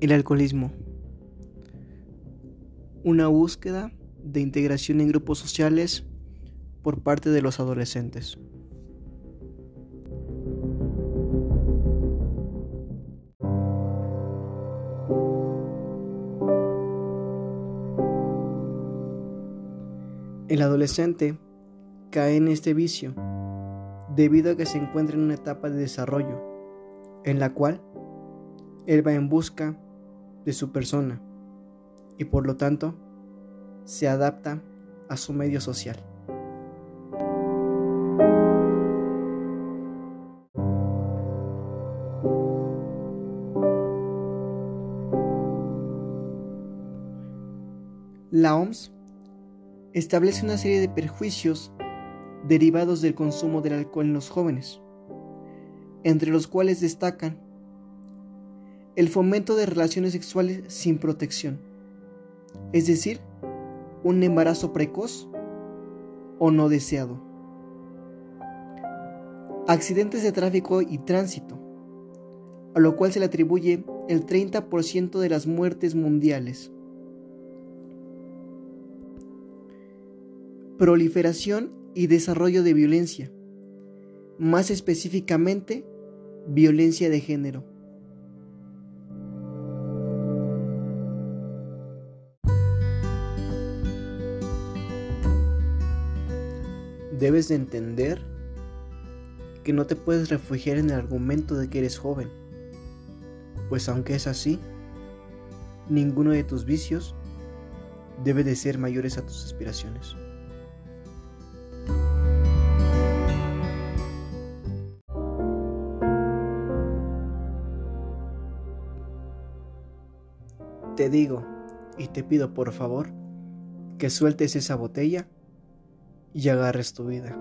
El alcoholismo. Una búsqueda de integración en grupos sociales por parte de los adolescentes. El adolescente cae en este vicio debido a que se encuentra en una etapa de desarrollo en la cual él va en busca de su persona y por lo tanto se adapta a su medio social. La OMS establece una serie de perjuicios derivados del consumo del alcohol en los jóvenes, entre los cuales destacan el fomento de relaciones sexuales sin protección, es decir, un embarazo precoz o no deseado, accidentes de tráfico y tránsito, a lo cual se le atribuye el 30% de las muertes mundiales. Proliferación y desarrollo de violencia, más específicamente violencia de género. Debes de entender que no te puedes refugiar en el argumento de que eres joven, pues aunque es así, ninguno de tus vicios debe de ser mayores a tus aspiraciones. Te digo y te pido por favor que sueltes esa botella y agarres tu vida.